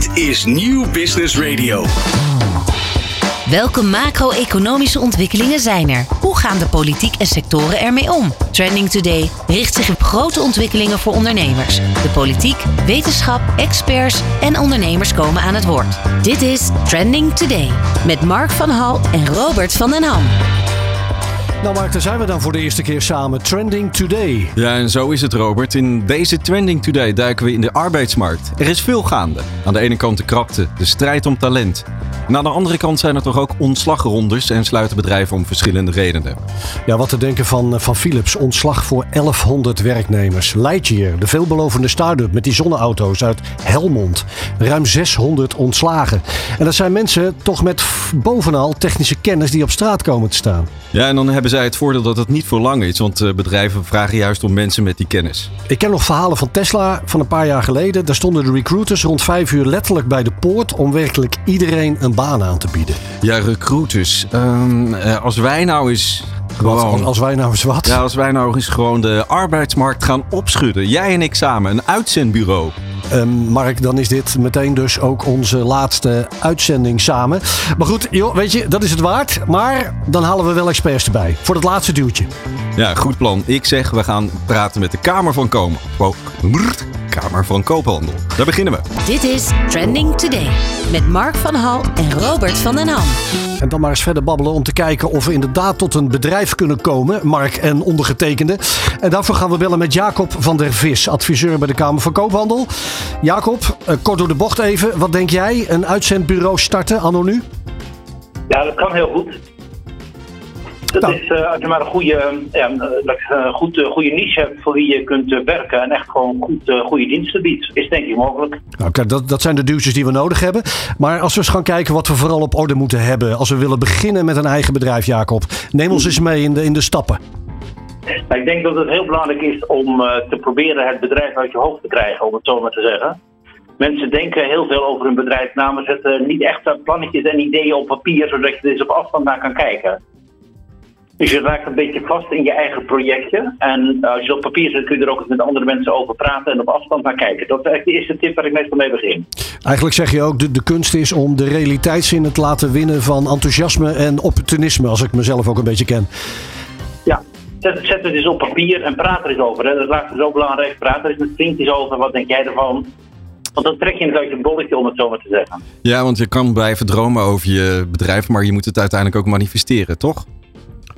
Dit is Nieuw Business Radio. Welke macro-economische ontwikkelingen zijn er? Hoe gaan de politiek en sectoren ermee om? Trending Today richt zich op grote ontwikkelingen voor ondernemers. De politiek, wetenschap, experts en ondernemers komen aan het woord. Dit is Trending Today met Mark van Hal en Robert van den Ham. Nou Mark, daar zijn we dan voor de eerste keer samen. Trending Today. Ja, en zo is het Robert. In deze Trending Today duiken we in de arbeidsmarkt. Er is veel gaande. Aan de ene kant de krapte, de strijd om talent. En aan de andere kant zijn er toch ook ontslagrondes en sluiten bedrijven om verschillende redenen. Ja, wat te denken van, eh, van Philips. Ontslag voor 1100 werknemers. Lightyear, de veelbelovende start-up met die zonneauto's uit Helmond. Ruim 600 ontslagen. En dat zijn mensen toch met bovenal technische kennis die op straat komen te staan. Ja, en dan hebben zij het voordeel dat het niet voor lang is, want eh, bedrijven vragen juist om mensen met die kennis. Ik ken nog verhalen van Tesla van een paar jaar geleden. Daar stonden de recruiters rond vijf uur letterlijk bij de poort om werkelijk iedereen een baan aan te bieden. Ja, recruiters. Ehm, eh, als wij nou eens gewoon... als, wij nou eens wat. Ja, als wij nou eens gewoon de arbeidsmarkt gaan opschudden. Jij en ik samen, een uitzendbureau. Ehm, Mark, dan is dit meteen dus ook onze laatste uitzending samen. Maar goed, joh, weet je, dat is het waard. Maar dan halen we wel experts erbij. Voor het laatste duwtje. Ja, goed plan. Ik zeg, we gaan praten met de Kamer van Komen. Ko- Brrrt. Kamer van Koophandel. Daar beginnen we. Dit is Trending Today met Mark van Hal en Robert van den Ham. En dan maar eens verder babbelen om te kijken of we inderdaad tot een bedrijf kunnen komen. Mark en ondergetekende. En daarvoor gaan we bellen met Jacob van der Vis, adviseur bij de Kamer van Koophandel. Jacob, eh, kort door de bocht even. Wat denk jij? Een uitzendbureau starten, anno nu? Ja, dat kan heel goed. Dat Nou. is eh, als je maar een goede, eh, ja, eh, een goed, eh, goede niche hebt voor wie je kunt eh, werken en echt gewoon goed, eh, goede diensten biedt. Is denk ik mogelijk. Nou, kijk, dat, dat zijn de duwtjes die we nodig hebben. Maar als we eens gaan kijken wat we vooral op orde moeten hebben. Als we willen beginnen met een eigen bedrijf, Jacob. Neem ons eens mee in de, in de stappen. Ik denk dat het heel belangrijk is om eh, te proberen het bedrijf uit je hoofd te krijgen, om het zo maar te zeggen. Mensen denken heel veel over hun bedrijfsnaam, maar zetten niet echt plannetjes en ideeën op papier, zodat je er eens op afstand naar kan kijken. Dus je raakt een beetje vast in je eigen projectje. En eh, als je het op papier zet, kun je er ook eens met andere mensen over praten en op afstand naar kijken. Dat is eigenlijk de eerste tip waar ik meestal mee begin. Eigenlijk zeg je ook, de, de kunst is om de realiteitszinnen te laten winnen van enthousiasme en opportunisme. Als ik mezelf ook een beetje ken. Ja, zet, zet het eens op papier en praat er eens over. Hè. Dat is laatst zo belangrijk. Praat er eens met vriendjes over. Wat denk jij ervan? Want dan trek je het uit je bolletje, om het zo maar te zeggen. Ja, want je kan blijven dromen over je bedrijf, maar je moet het uiteindelijk ook manifesteren, toch?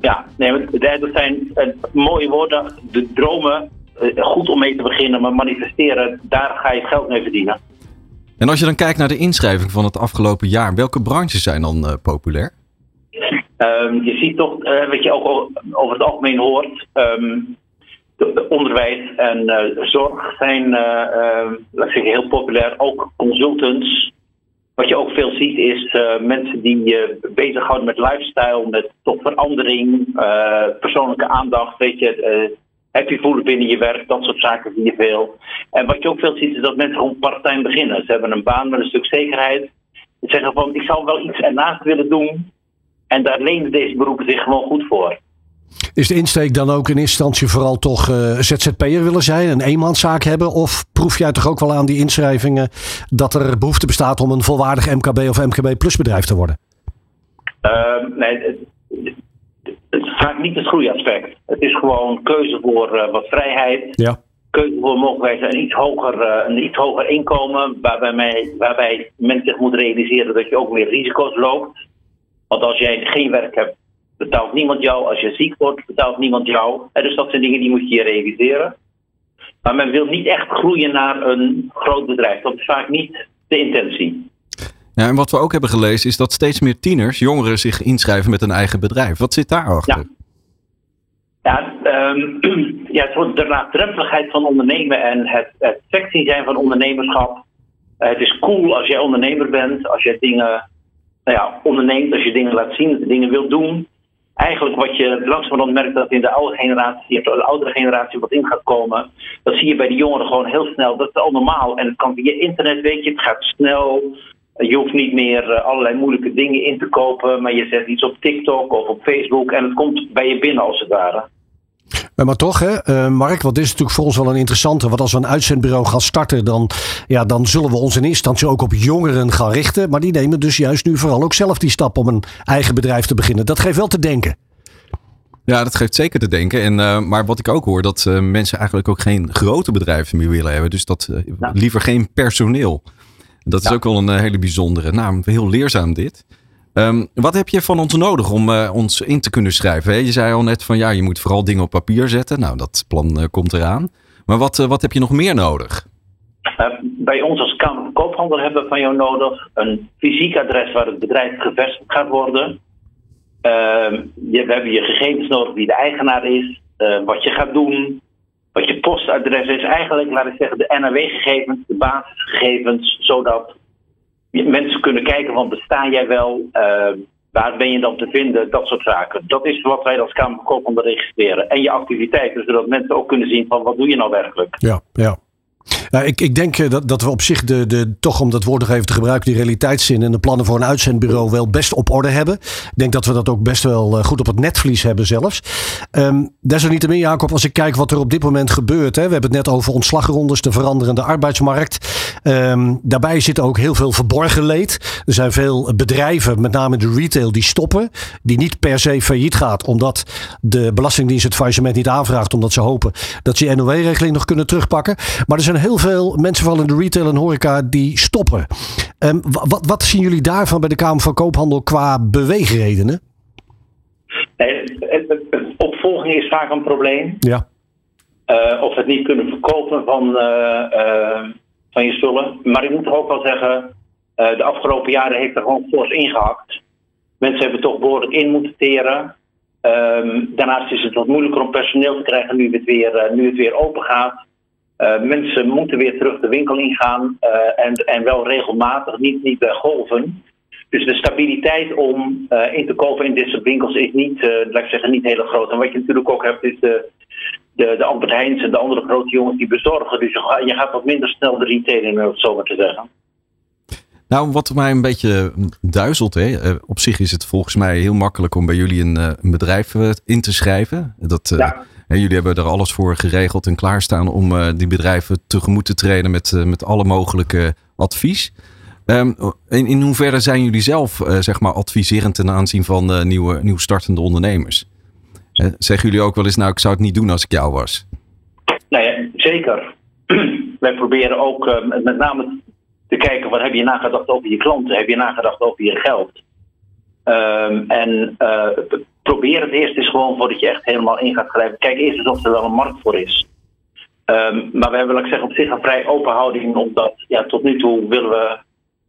Ja, nee, dat dat zijn eh, mooie woorden. De dromen, eh, goed om mee te beginnen, maar manifesteren, daar ga je geld mee verdienen. En als je dan kijkt naar de inschrijving van het afgelopen jaar, welke branches zijn dan eh, populair? Ehm, je ziet toch, wat je ook over het algemeen hoort, ehm, de, de onderwijs en zorg zijn, ik zeggen, heel populair. Ook consultants. Wat je ook veel ziet is eh, mensen die eh bezighouden met lifestyle, met toch verandering, eh, persoonlijke aandacht, weet je, eh, happy voelen binnen je werk, dat soort zaken zie je veel. En wat je ook veel ziet is dat mensen gewoon part-time beginnen. Ze hebben een baan met een stuk zekerheid. Ze zeggen van, ik zou wel iets ernaast willen doen. En daar lenen deze beroepen zich gewoon goed voor. Is de insteek dan ook in eerste instantie vooral toch eh, ZZP'er willen zijn, een eenmanszaak hebben? Of proef jij toch ook wel aan die inschrijvingen dat er behoefte bestaat om een volwaardig MKB of MKB plus bedrijf te worden? Ehm, nee, het, is vaak niet het groeiaspect. Het is gewoon keuze voor eh, wat vrijheid. Ja. Keuze voor mogelijk een iets hoger, eh, een iets hoger inkomen. Waarbij, mij, waarbij men zich moet realiseren dat je ook meer risico's loopt. Want als jij geen werk hebt, betaalt niemand jou. Als je ziek wordt, betaalt niemand jou. En dus dat zijn dingen die moet je realiseren. Maar men wil niet echt groeien naar een groot bedrijf. Dat is vaak niet de intentie. Ja, en wat we ook hebben gelezen is dat steeds meer tieners, jongeren, zich inschrijven met een eigen bedrijf. Wat zit daarachter? Ja. Ja, ehm, ja het wordt de laagdrempeligheid van ondernemen en het, het sexy zijn van ondernemerschap. Eh, het is cool als jij ondernemer bent, als je dingen nou ja, onderneemt, als je dingen laat zien, dingen wilt doen. Eigenlijk wat je langzamerhand merkt dat in de oude generatie, of de oudere generatie wat in gaat komen, dat zie je bij de jongeren gewoon heel snel. Dat is al normaal. En het kan via internet, weet je, het gaat snel. Je hoeft niet meer eh, allerlei moeilijke dingen in te kopen, maar je zet iets op TikTok of op Facebook en het komt bij je binnen als het ware. Maar toch, hè, uh, Mark, wat is natuurlijk voor ons wel een interessante. Want als we een uitzendbureau gaan starten, dan, ja, dan zullen we ons in eerste instantie ook op jongeren gaan richten. Maar die nemen dus juist nu vooral ook zelf die stap om een eigen bedrijf te beginnen. Dat geeft wel te denken. Ja, dat geeft zeker te denken. En, uh, maar wat ik ook hoor, dat uh, mensen eigenlijk ook geen grote bedrijven meer willen hebben. Dus dat ja. liever geen personeel. Dat is ja. ook wel een hele bijzondere. Nou, heel leerzaam dit. Um, wat heb je van ons nodig om uh, ons in te kunnen schrijven? Hè? Je zei al net van ja, je moet vooral dingen op papier zetten. Nou, dat plan uh, komt eraan. Maar wat, uh, wat heb je nog meer nodig? bij ons als Kamer Koophandel hebben we van jou nodig een fysiek adres waar het bedrijf gevestigd gaat worden. Ehm, je, we hebben je gegevens nodig wie de eigenaar is, wat je gaat doen, wat je postadres is. Eigenlijk, laat ik zeggen, de NAW-gegevens, de basisgegevens, zodat mensen kunnen kijken van besta jij wel, uh, waar ben je dan te vinden, dat soort zaken. Dat is wat wij als Kamer van Koophandel registreren. En je activiteiten, zodat mensen ook kunnen zien van wat doe je nou werkelijk. Ja, ja. Nou, ik, ik denk dat, dat we op zich de, de, toch om dat woord nog even te gebruiken, die realiteitszin en de plannen voor een uitzendbureau wel best op orde hebben. Ik denk dat we dat ook best wel goed op het netvlies hebben zelfs. Um, desalniettemin, Jacob, als ik kijk wat er op dit moment gebeurt. Hè, we hebben het net over ontslagrondes, de veranderende arbeidsmarkt. Um, daarbij zit ook heel veel verborgen leed. Er zijn veel bedrijven, met name de retail, die stoppen. Die niet per se failliet gaat, omdat de Belastingdienst het faillissement niet aanvraagt. Omdat ze hopen dat ze NOW-regeling nog kunnen terugpakken. Maar er zijn heel veel mensen, vooral in de retail en horeca, die stoppen. Um, wat, wat zien jullie daarvan bij de Kamer van Koophandel qua beweegredenen? Nee, opvolging is vaak een probleem. Ja. Uh, of het niet kunnen verkopen van, uh, uh, van je spullen. Maar ik moet ook wel zeggen, de afgelopen jaren heeft er gewoon fors ingehakt. Mensen hebben toch behoorlijk in moeten teren. Um, daarnaast is het wat moeilijker om personeel te krijgen nu het weer, nu het weer open gaat. Uh, mensen moeten weer terug de winkel ingaan uh, en, en wel regelmatig, niet, niet bij golven. Dus de stabiliteit om uh, in te kopen in dit soort winkels is niet, laat ik zeggen, niet heel groot. En wat je natuurlijk ook hebt, is de, de, de Albert Heijns en de andere grote jongens die bezorgen. Dus je gaat wat minder snel de retail in, om het zo maar te zeggen. Nou, wat mij een beetje duizelt, hè? op zich is het volgens mij heel makkelijk om bij jullie een, een bedrijf in te schrijven. Dat, ja. En jullie hebben er alles voor geregeld en klaarstaan om uh, die bedrijven tegemoet te treden met, uh, met alle mogelijke advies. Um, in, hoeverre zijn jullie zelf uh, zeg maar adviserend ten aanzien van nieuwe, nieuw startende ondernemers? zeggen jullie ook wel eens, nou ik zou het niet doen als ik jou was? Nou ja, zeker. Wij proberen ook met name te kijken, wat heb je nagedacht over je klanten? Heb je nagedacht over je geld? Um, en probeer het eerst eens gewoon voordat je echt helemaal in gaat grijpen. Kijk eerst eens of er wel een markt voor is. Um, maar we hebben, laat ik zeggen, op zich een vrij open houding, omdat ja, tot nu toe willen we,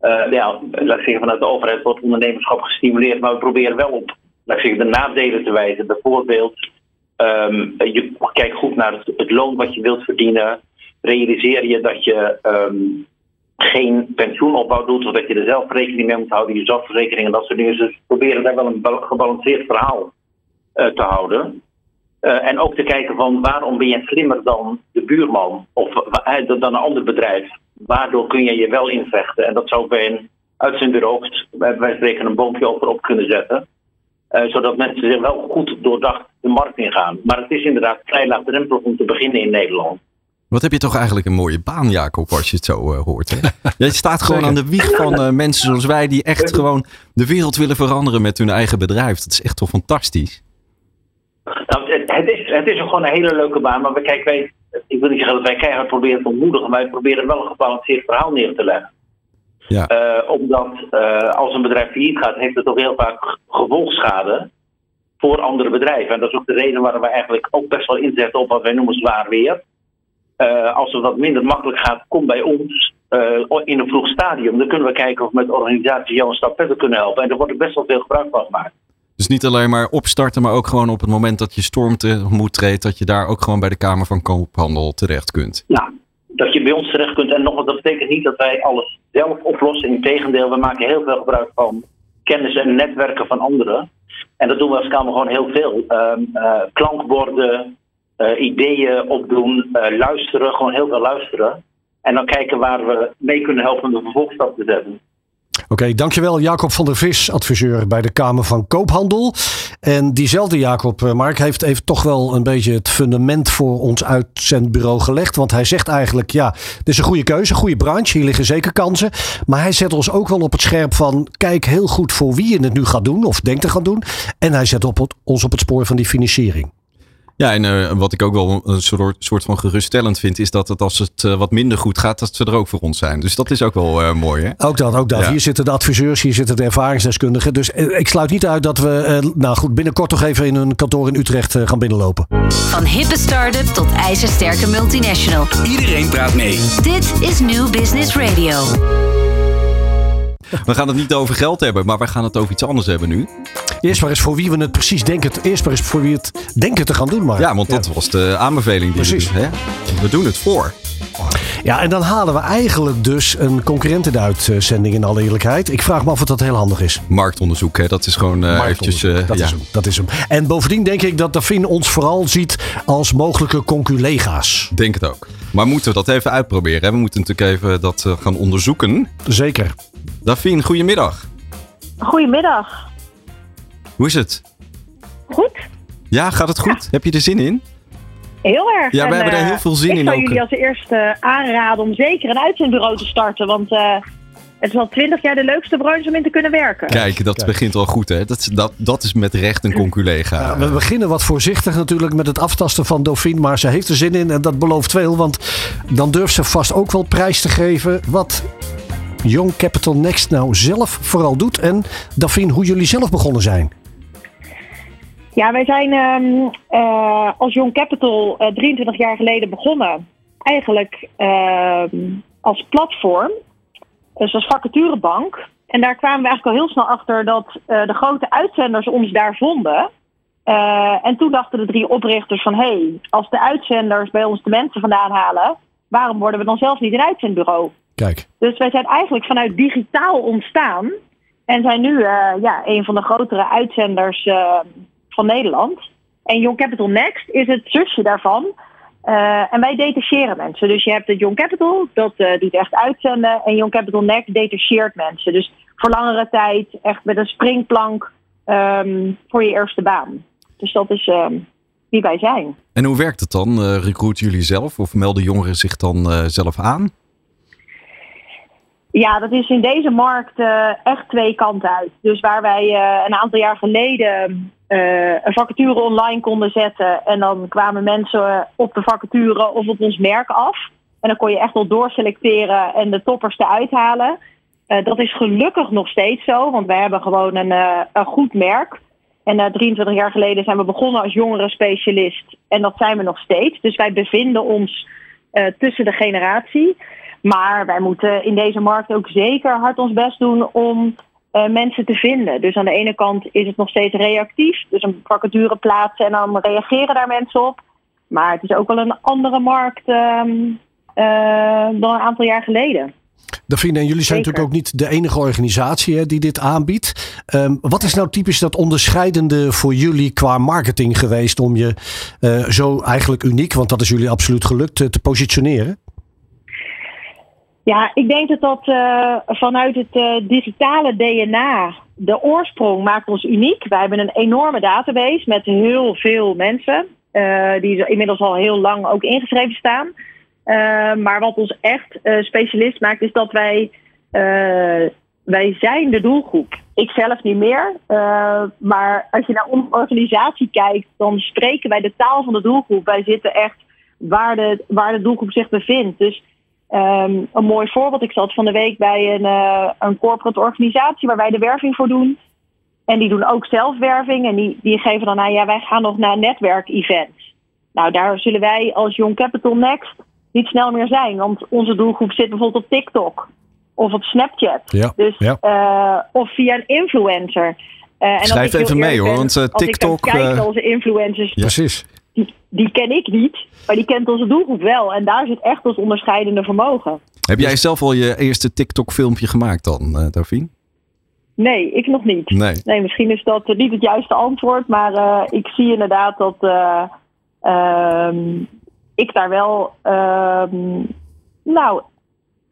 uh, ja, laat ik zeggen, vanuit de overheid wordt ondernemerschap gestimuleerd, maar we proberen wel op, laat ik zeggen, de nadelen te wijzen. Bijvoorbeeld, um, je kijkt goed naar het, loon wat je wilt verdienen. Realiseer je dat je um, geen pensioenopbouw doet, of dat je er zelf rekening mee moet houden, je zorgverzekering en dat soort dingen. Dus proberen daar wel een gebalanceerd verhaal uh, te houden. Uh, en ook te kijken van waarom ben je slimmer dan de buurman of uh, dan een ander bedrijf. Waardoor kun je je wel invechten. En dat zou bij een uitzendbureau, wij spreken een boompje over op kunnen zetten. zodat mensen zich wel goed doordacht de markt ingaan. Maar het is inderdaad vrij laagdrempelig om te beginnen in Nederland. Wat heb je toch eigenlijk een mooie baan, Jacob, als je het zo uh, hoort. Hè? je staat gewoon aan de wieg van uh, mensen zoals wij die echt gewoon de wereld willen veranderen met hun eigen bedrijf. Dat is echt toch fantastisch? Nou, het, is, het is gewoon een hele leuke baan, maar we, kijk, wij, ik wil niet zeggen dat wij keihard proberen te ontmoedigen, maar wij proberen wel een gebalanceerd verhaal neer te leggen. Ja. Uh, omdat als een bedrijf failliet gaat, heeft het ook heel vaak gevolgschade voor andere bedrijven. En dat is ook de reden waarom we eigenlijk ook best wel inzetten op wat wij noemen zwaar weer. Uh, als het wat minder makkelijk gaat, kom bij ons uh, in een vroeg stadium. Dan kunnen we kijken of we met de organisatie jou een stap verder kunnen helpen. En er wordt er best wel veel gebruik van gemaakt. Dus niet alleen maar opstarten, maar ook gewoon op het moment dat je storm moet treedt, dat je daar ook gewoon bij de Kamer van Koophandel terecht kunt. Ja, dat je bij ons terecht kunt. En nog, dat betekent niet dat wij alles zelf oplossen. Integendeel, we maken heel veel gebruik van kennis en netwerken van anderen. En dat doen we als Kamer gewoon heel veel. Uh, uh, klankborden, uh, ideeën opdoen, uh, luisteren, gewoon heel veel luisteren. En dan kijken waar we mee kunnen helpen om de vervolgstap te zetten. Oké, dankjewel Jacob van der Vis, adviseur bij de Kamer van Koophandel. En diezelfde Jacob, eh, Mark, heeft even toch wel een beetje het fundament voor ons uitzendbureau gelegd. Want hij zegt eigenlijk, ja, dit is een goede keuze, een goede branche, hier liggen zeker kansen. Maar hij zet ons ook wel op het scherp van, kijk heel goed voor wie je het nu gaat doen of denkt te gaan doen. En hij zet op het, ons op het spoor van die financiering. Ja, en uh, wat ik ook wel een soort, soort van geruststellend vind, is dat het als het uh, wat minder goed gaat, dat ze er ook voor ons zijn. Dus dat is ook wel uh, mooi. Hè? Ook dat, ook dat. Ja. Hier zitten de adviseurs, hier zitten de ervaringsdeskundigen. Dus ik sluit niet uit dat we nou goed, binnenkort toch even in een kantoor in Utrecht gaan binnenlopen. Van hippe start-up tot ijzersterke multinational. Iedereen praat mee. Dit is New Business Radio. We gaan het niet over geld hebben, maar we gaan het over iets anders hebben nu. Eerst maar eens voor wie we het precies denken. Eerst maar eens voor wie het denken te gaan doen. Maar. Ja, want dat ja. was de aanbeveling die precies. we, dus, hè? we doen het voor. Ja, en dan halen we eigenlijk dus een concurrent in de uitzending in alle eerlijkheid. Ik vraag me af of dat heel handig is. Marktonderzoek, hè? dat is gewoon uh, eventjes... Uh, dat, ja. is hem, dat is hem. En bovendien denk ik dat Dafin ons vooral ziet als mogelijke conculega's. Denk het ook. Maar moeten we dat even uitproberen? Hè? We moeten natuurlijk even dat uh, gaan onderzoeken. Zeker. Dafin, goedemiddag. Goedemiddag. Hoe is het? Goed. Ja, gaat het goed? Ja. Heb je er zin in? Heel erg. Ja, we en, hebben er heel veel zin ik in zou ook. jullie als eerste aanraden om zeker een uitzendbureau te starten. Want uh, het is al twintig jaar de leukste branche om in te kunnen werken. Kijk, dat Kijk. begint al goed hè. Dat, dat, dat is met recht een conculega. Ja, we beginnen wat voorzichtig natuurlijk met het aftasten van Dauphine. Maar ze heeft er zin in en dat belooft veel. Want dan durft ze vast ook wel prijs te geven wat Young Capital Next nou zelf vooral doet. En Dauphine, hoe jullie zelf begonnen zijn. Ja, wij zijn um, uh, als Young Capital uh, 23 jaar geleden begonnen. Eigenlijk uh, als platform, dus als vacaturebank. En daar kwamen we eigenlijk al heel snel achter dat uh, de grote uitzenders ons daar vonden. En toen dachten de drie oprichters van... hé, hey, als de uitzenders bij ons de mensen vandaan halen... waarom worden we dan zelf niet een uitzendbureau? Kijk. Dus wij zijn eigenlijk vanuit digitaal ontstaan... en zijn nu ja, een van de grotere uitzenders uh, van Nederland. En Young Capital Next is het zusje daarvan... Uh, en wij detacheren mensen. Dus je hebt het Young Capital, dat uh, doet echt uitzenden. En Young Capital Next detacheert mensen. Dus voor langere tijd, echt met een springplank um, voor je eerste baan. Dus dat is um, wie wij zijn. En hoe werkt het dan? Uh, recruiten jullie zelf of melden jongeren zich dan zelf aan? Ja, dat is in deze markt echt twee kanten uit. Dus waar wij een aantal jaar geleden een vacature online konden zetten. En dan kwamen mensen op de vacature of op ons merk af. En dan kon je echt wel doorselecteren en de toppers eruit halen. Uh, dat is gelukkig nog steeds zo, want wij hebben gewoon een, uh, een goed merk. En 23 jaar geleden zijn we begonnen als jongerenspecialist. En dat zijn we nog steeds. Dus wij bevinden ons tussen de generatie. Maar wij moeten in deze markt ook zeker hard ons best doen om uh, mensen te vinden. Dus aan de ene kant is het nog steeds reactief. Dus een vacature plaatsen en dan reageren daar mensen op. Maar het is ook wel een andere markt um, uh, dan een aantal jaar geleden. Davine, en jullie zijn Zeker. natuurlijk ook niet de enige organisatie hè, die dit aanbiedt. Um, wat is nou typisch dat onderscheidende voor jullie qua marketing geweest om je uh, zo eigenlijk uniek, want dat is jullie absoluut gelukt, te positioneren? Ja, ik denk dat dat uh, vanuit het uh, digitale DNA, de oorsprong maakt ons uniek. Wij hebben een enorme database met heel veel mensen, uh, die inmiddels al heel lang ook ingeschreven staan. maar wat ons echt specialist maakt, is dat wij, wij zijn de doelgroep. Ik zelf niet meer, maar als je naar onze organisatie kijkt, dan spreken wij de taal van de doelgroep. Wij zitten echt waar de, waar de doelgroep zich bevindt. Dus Um, een mooi voorbeeld. Ik zat van de week bij een, uh, een corporate organisatie waar wij de werving voor doen. En die doen ook zelf werving. En die, die geven dan aan, ja, wij gaan nog naar netwerkevents. Nou, daar zullen wij als Young Capital Next niet snel meer zijn. Want onze doelgroep zit bijvoorbeeld op TikTok. Of op Snapchat. Ja, dus, ja. Uh, of via een influencer. Uh, en Schrijf even mee hoor, want uh, TikTok... Als ik kijk onze influencers... Ja. Precies. Die, die ken ik niet, maar die kent onze doelgroep wel. En daar zit echt ons onderscheidende vermogen. Heb jij zelf al je eerste TikTok-filmpje gemaakt dan, uh, Davine? Nee, ik nog niet. Nee. nee misschien is dat niet het juiste antwoord, maar uh, ik zie inderdaad dat uh, uh, ik daar wel, nou,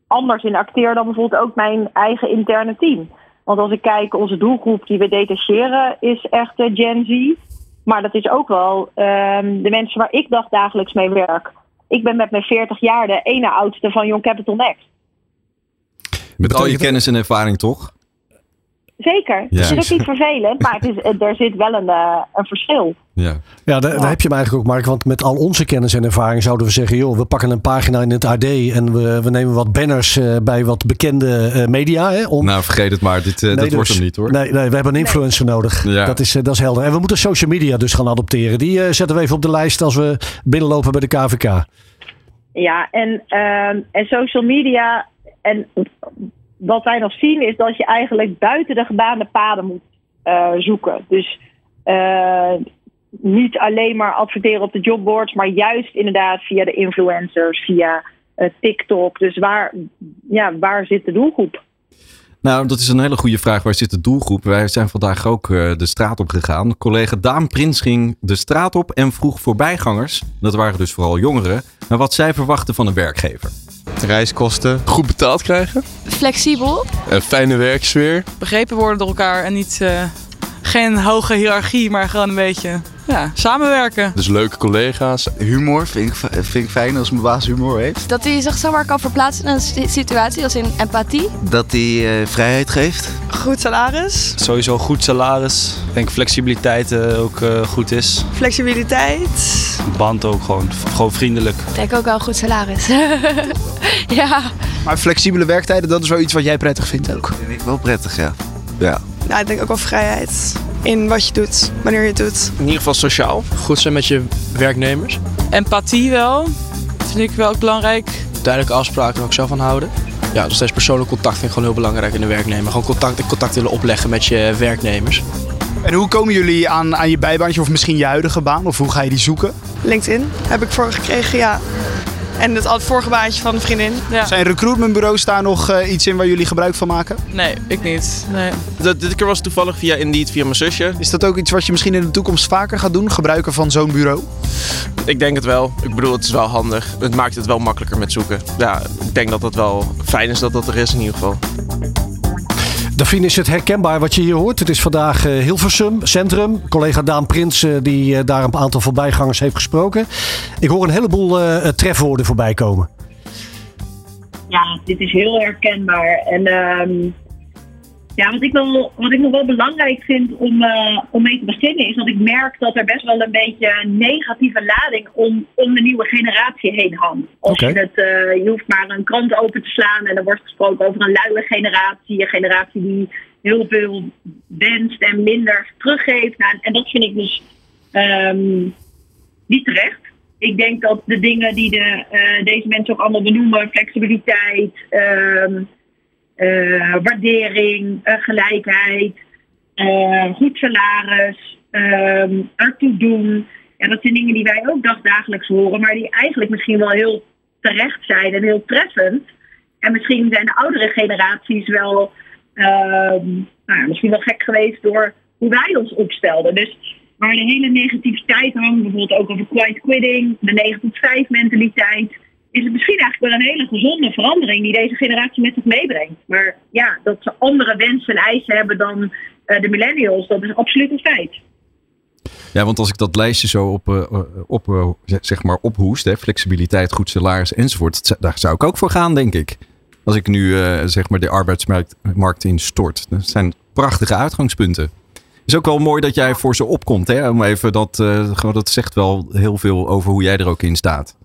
anders in acteer dan bijvoorbeeld ook mijn eigen interne team. Want als ik kijk, onze doelgroep die we detacheren is echt de Gen Z. Maar dat is ook wel ehm, de mensen waar ik dagdagelijks mee werk. Ik ben met mijn 40 jaar de ene oudste van Young Capital Next. Met al je kennis en ervaring toch? Zeker. Ja. Het is ook niet vervelend, maar het is, er zit wel een, eh, een verschil. Ja. Ja, daar, daar heb je hem eigenlijk ook, Mark. Want met al onze kennis en ervaring zouden we zeggen... joh, we pakken een pagina in het AD... en we, we nemen wat banners eh, bij wat bekende eh, media. Hè, om... Nou, vergeet het maar. Dit, eh, Nee, dat dus- wordt hem niet hoor. Nee, nee, we hebben een influencer nodig. Ja. Dat, is, dat is helder. En we moeten social media dus gaan adopteren. Die zetten we even op de lijst als we binnenlopen bij de KVK. Ja, en, ehm, en social media. En wat wij nog zien is dat je eigenlijk buiten de gebaande paden moet eh, zoeken. Dus eh, niet alleen maar adverteren op de jobboards, maar juist inderdaad via de influencers, via eh, TikTok. Dus waar, ja, waar zit de doelgroep? Nou, dat is een hele goede vraag. Waar zit de doelgroep? Wij zijn vandaag ook de straat op gegaan. Collega Daan Prins ging de straat op en vroeg voorbijgangers, dat waren dus vooral jongeren, naar wat zij verwachten van een werkgever. Reiskosten, goed betaald krijgen, flexibel. een fijne werksfeer. begrepen worden door elkaar en niet eh, geen hoge hiërarchie, maar gewoon een beetje ja, samenwerken. Dus leuke collega's. Humor vind ik, vind ik fijn als mijn baas humor heeft. Dat hij zich zomaar kan verplaatsen in een si- situatie als in empathie. Dat hij eh, vrijheid geeft. Goed salaris. Sowieso goed salaris. Ik denk flexibiliteit eh, ook goed is. Flexibiliteit. Band ook gewoon, gewoon vriendelijk. Ik denk ook wel een goed salaris. ja. Maar flexibele werktijden, dat is wel iets wat jij prettig vindt ook. Vind ik wel prettig, ja. Ja. Nou, ik denk ook wel vrijheid in wat je doet, wanneer je het doet. In ieder geval sociaal. Goed zijn met je werknemers. Empathie wel. Dat vind ik wel ook belangrijk. Duidelijke afspraken er ook zelf van houden. Ja, nog steeds persoonlijk contact vind ik gewoon heel belangrijk in de werknemer. Gewoon contact, contact willen opleggen met je werknemers. En hoe komen jullie aan, aan je bijbaantje of misschien je huidige baan? Of hoe ga je die zoeken? LinkedIn heb ik voor gekregen, ja. En het vorige baantje van een vriendin. Ja. Zijn recruitmentbureaus daar nog eh, iets in waar jullie gebruik van maken? Nee, ik niet. Nee. Dat, dit keer was het toevallig via Indeed, via mijn zusje. Is dat ook iets wat je misschien in de toekomst vaker gaat doen? Gebruiken van zo'n bureau? Ik denk het wel. Ik bedoel, het is wel handig. Het maakt het wel makkelijker met zoeken. Ja, ik denk dat het wel fijn is dat dat er is in ieder geval. Davine, is het herkenbaar wat je hier hoort? Het is vandaag eh, Hilversum, Centrum. Collega Daan Prins, eh, die eh, daar een aantal voorbijgangers heeft gesproken. Ik hoor een heleboel eh, trefwoorden voorbij komen. Ja, dit is heel herkenbaar. En ehm, ja, wat ik, wel, wat ik nog wel belangrijk vind om, eh, om mee te beginnen, is dat ik merk dat er best wel een beetje negatieve lading om, om de nieuwe generatie heen hangt. Als je, het, eh, je hoeft maar een krant open te slaan en er wordt gesproken over een luie generatie. Een generatie die heel veel wenst en minder teruggeeft. Nou, en dat vind ik dus ehm, niet terecht. Ik denk dat de dingen die de, eh, deze mensen ook allemaal benoemen, flexibiliteit, ehm, eh, waardering, eh, gelijkheid, eh, goed salaris, ehm, ertoe doen. Ja, dat zijn dingen die wij ook dagdagelijks horen, maar die eigenlijk misschien wel heel terecht zijn en heel treffend. En misschien zijn de oudere generaties wel, ehm, nou misschien wel gek geweest door hoe wij ons opstelden. Dus waar de hele negativiteit hangt, bijvoorbeeld ook over quiet quitting, de 9 tot 5 mentaliteit, is het misschien eigenlijk wel een hele gezonde verandering die deze generatie met zich meebrengt. Maar ja, dat ze andere wensen en eisen hebben dan eh, de millennials, dat is absoluut een feit. Ja, want als ik dat lijstje zo op, eh, op, eh, zeg maar ophoest, hè, flexibiliteit, goed salaris enzovoort, daar zou ik ook voor gaan, denk ik. Als ik nu zeg maar de arbeidsmarkt markt instort. Dat zijn prachtige uitgangspunten. is ook wel mooi dat jij voor ze opkomt. Hè? Om even dat, gewoon, dat zegt wel heel veel over hoe jij er ook in staat.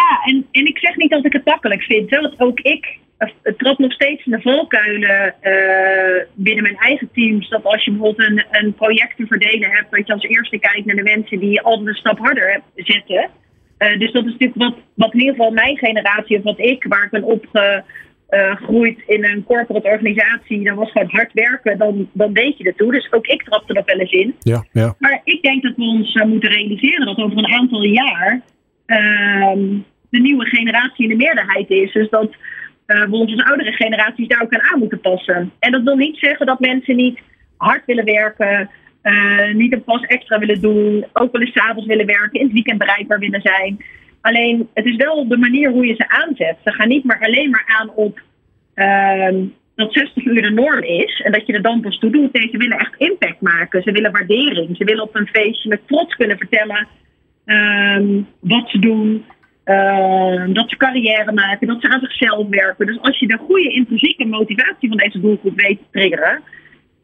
Ja, en, en ik zeg niet dat ik het makkelijk vind. Hè, want ook ik eh, trap nog steeds in de valkuilen eh, binnen mijn eigen teams. Dat als je bijvoorbeeld een, een project te verdelen hebt, dat je als eerste kijkt naar de mensen die altijd een stap harder heb- zetten. Eh, dus dat is natuurlijk wat, wat in ieder geval mijn generatie, of wat ik, waar ik ben opgegroeid in een corporate organisatie, dat was gewoon hard werken, dan, dan deed je ertoe. Dus ook ik trapte er wel eens in. Ja, ja. Maar ik denk dat we ons moeten realiseren dat over een aantal jaar de nieuwe generatie in de meerderheid is. Dus dat eh, we ons als oudere generaties daar ook aan moeten passen. En dat wil niet zeggen dat mensen niet hard willen werken, eh, niet een pas extra willen doen, ook wel eens willen werken, in het weekend bereikbaar willen zijn. Alleen het is wel de manier hoe je ze aanzet. Ze gaan niet maar alleen maar aan op ehm, dat 60 uur de norm is en dat je er dan pas toe doet. Nee, ze willen echt impact maken. Ze willen waardering. Ze willen op een feestje met trots kunnen vertellen ehm, wat ze doen. ehm, dat ze carrière maken, dat ze aan zichzelf werken. Dus als je de goede intrinsieke motivatie van deze doelgroep weet te triggeren,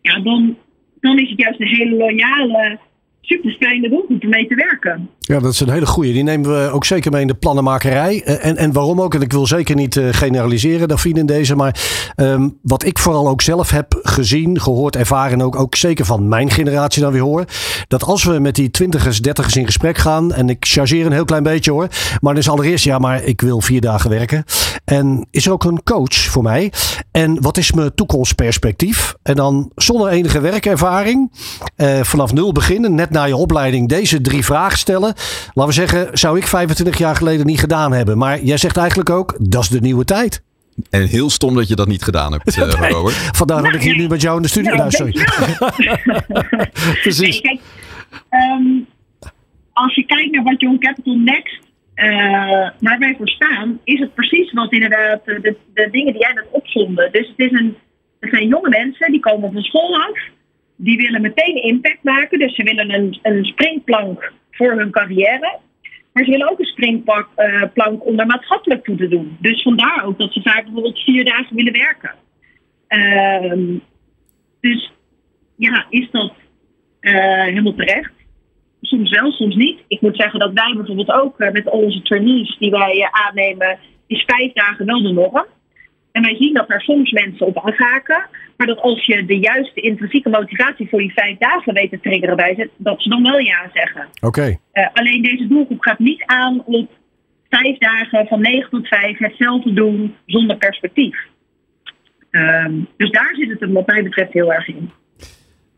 ja, dan, dan is het juist een hele loyale, super fijne doelgroep om mee te werken. Ja, dat is een hele goeie. Die nemen we ook zeker mee in de plannenmakerij. Eh, En, en waarom ook? En ik wil zeker niet eh, generaliseren, Daphine, in deze. Maar ehm, wat ik vooral ook zelf heb gezien, gehoord, ervaren... en ook, ook zeker van mijn generatie dan weer hoor... dat als we met die twintigers, dertigers in gesprek gaan... en ik chargeer een heel klein beetje hoor... maar dan is allereerst, ja, maar ik wil vier dagen werken. En is er ook een coach voor mij? En wat is mijn toekomstperspectief? En dan zonder enige werkervaring... eh, vanaf nul beginnen, net na je opleiding... deze drie vragen stellen... Laten we zeggen, zou ik 25 jaar geleden niet gedaan hebben. Maar jij zegt eigenlijk ook, dat is de nieuwe tijd. En heel stom dat je dat niet gedaan hebt, eh, Nee, Robert. Vandaar dat ik hier nu met jou in de studio... Nou, sorry. Precies. Nee, kijk, ehm, als je kijkt naar wat Young Capital Next, eh, waar wij voor staan, is het precies wat inderdaad eh, de, de dingen die jij net opzonde. Dus het, is een, het zijn jonge mensen die komen van school af, die willen meteen impact maken. Dus ze willen een, een springplank voor hun carrière. Maar ze willen ook een springplank eh, om daar maatschappelijk toe te doen. Dus vandaar ook dat ze vaak bijvoorbeeld vier dagen willen werken. Ehm, dus ja, is dat eh, helemaal terecht? Soms wel, soms niet. Ik moet zeggen dat wij bijvoorbeeld ook eh, met onze trainees die wij aannemen, is vijf dagen wel de norm. En wij zien dat er soms mensen op aanhaken. Maar dat als je de juiste intrinsieke motivatie voor die vijf dagen weet te triggeren bij ze, dat ze dan wel ja zeggen. Oké. Eh, alleen deze doelgroep gaat niet aan op vijf dagen van 9 tot 5 hetzelfde doen zonder perspectief. Ehm, dus daar zit het hem wat mij betreft heel erg in.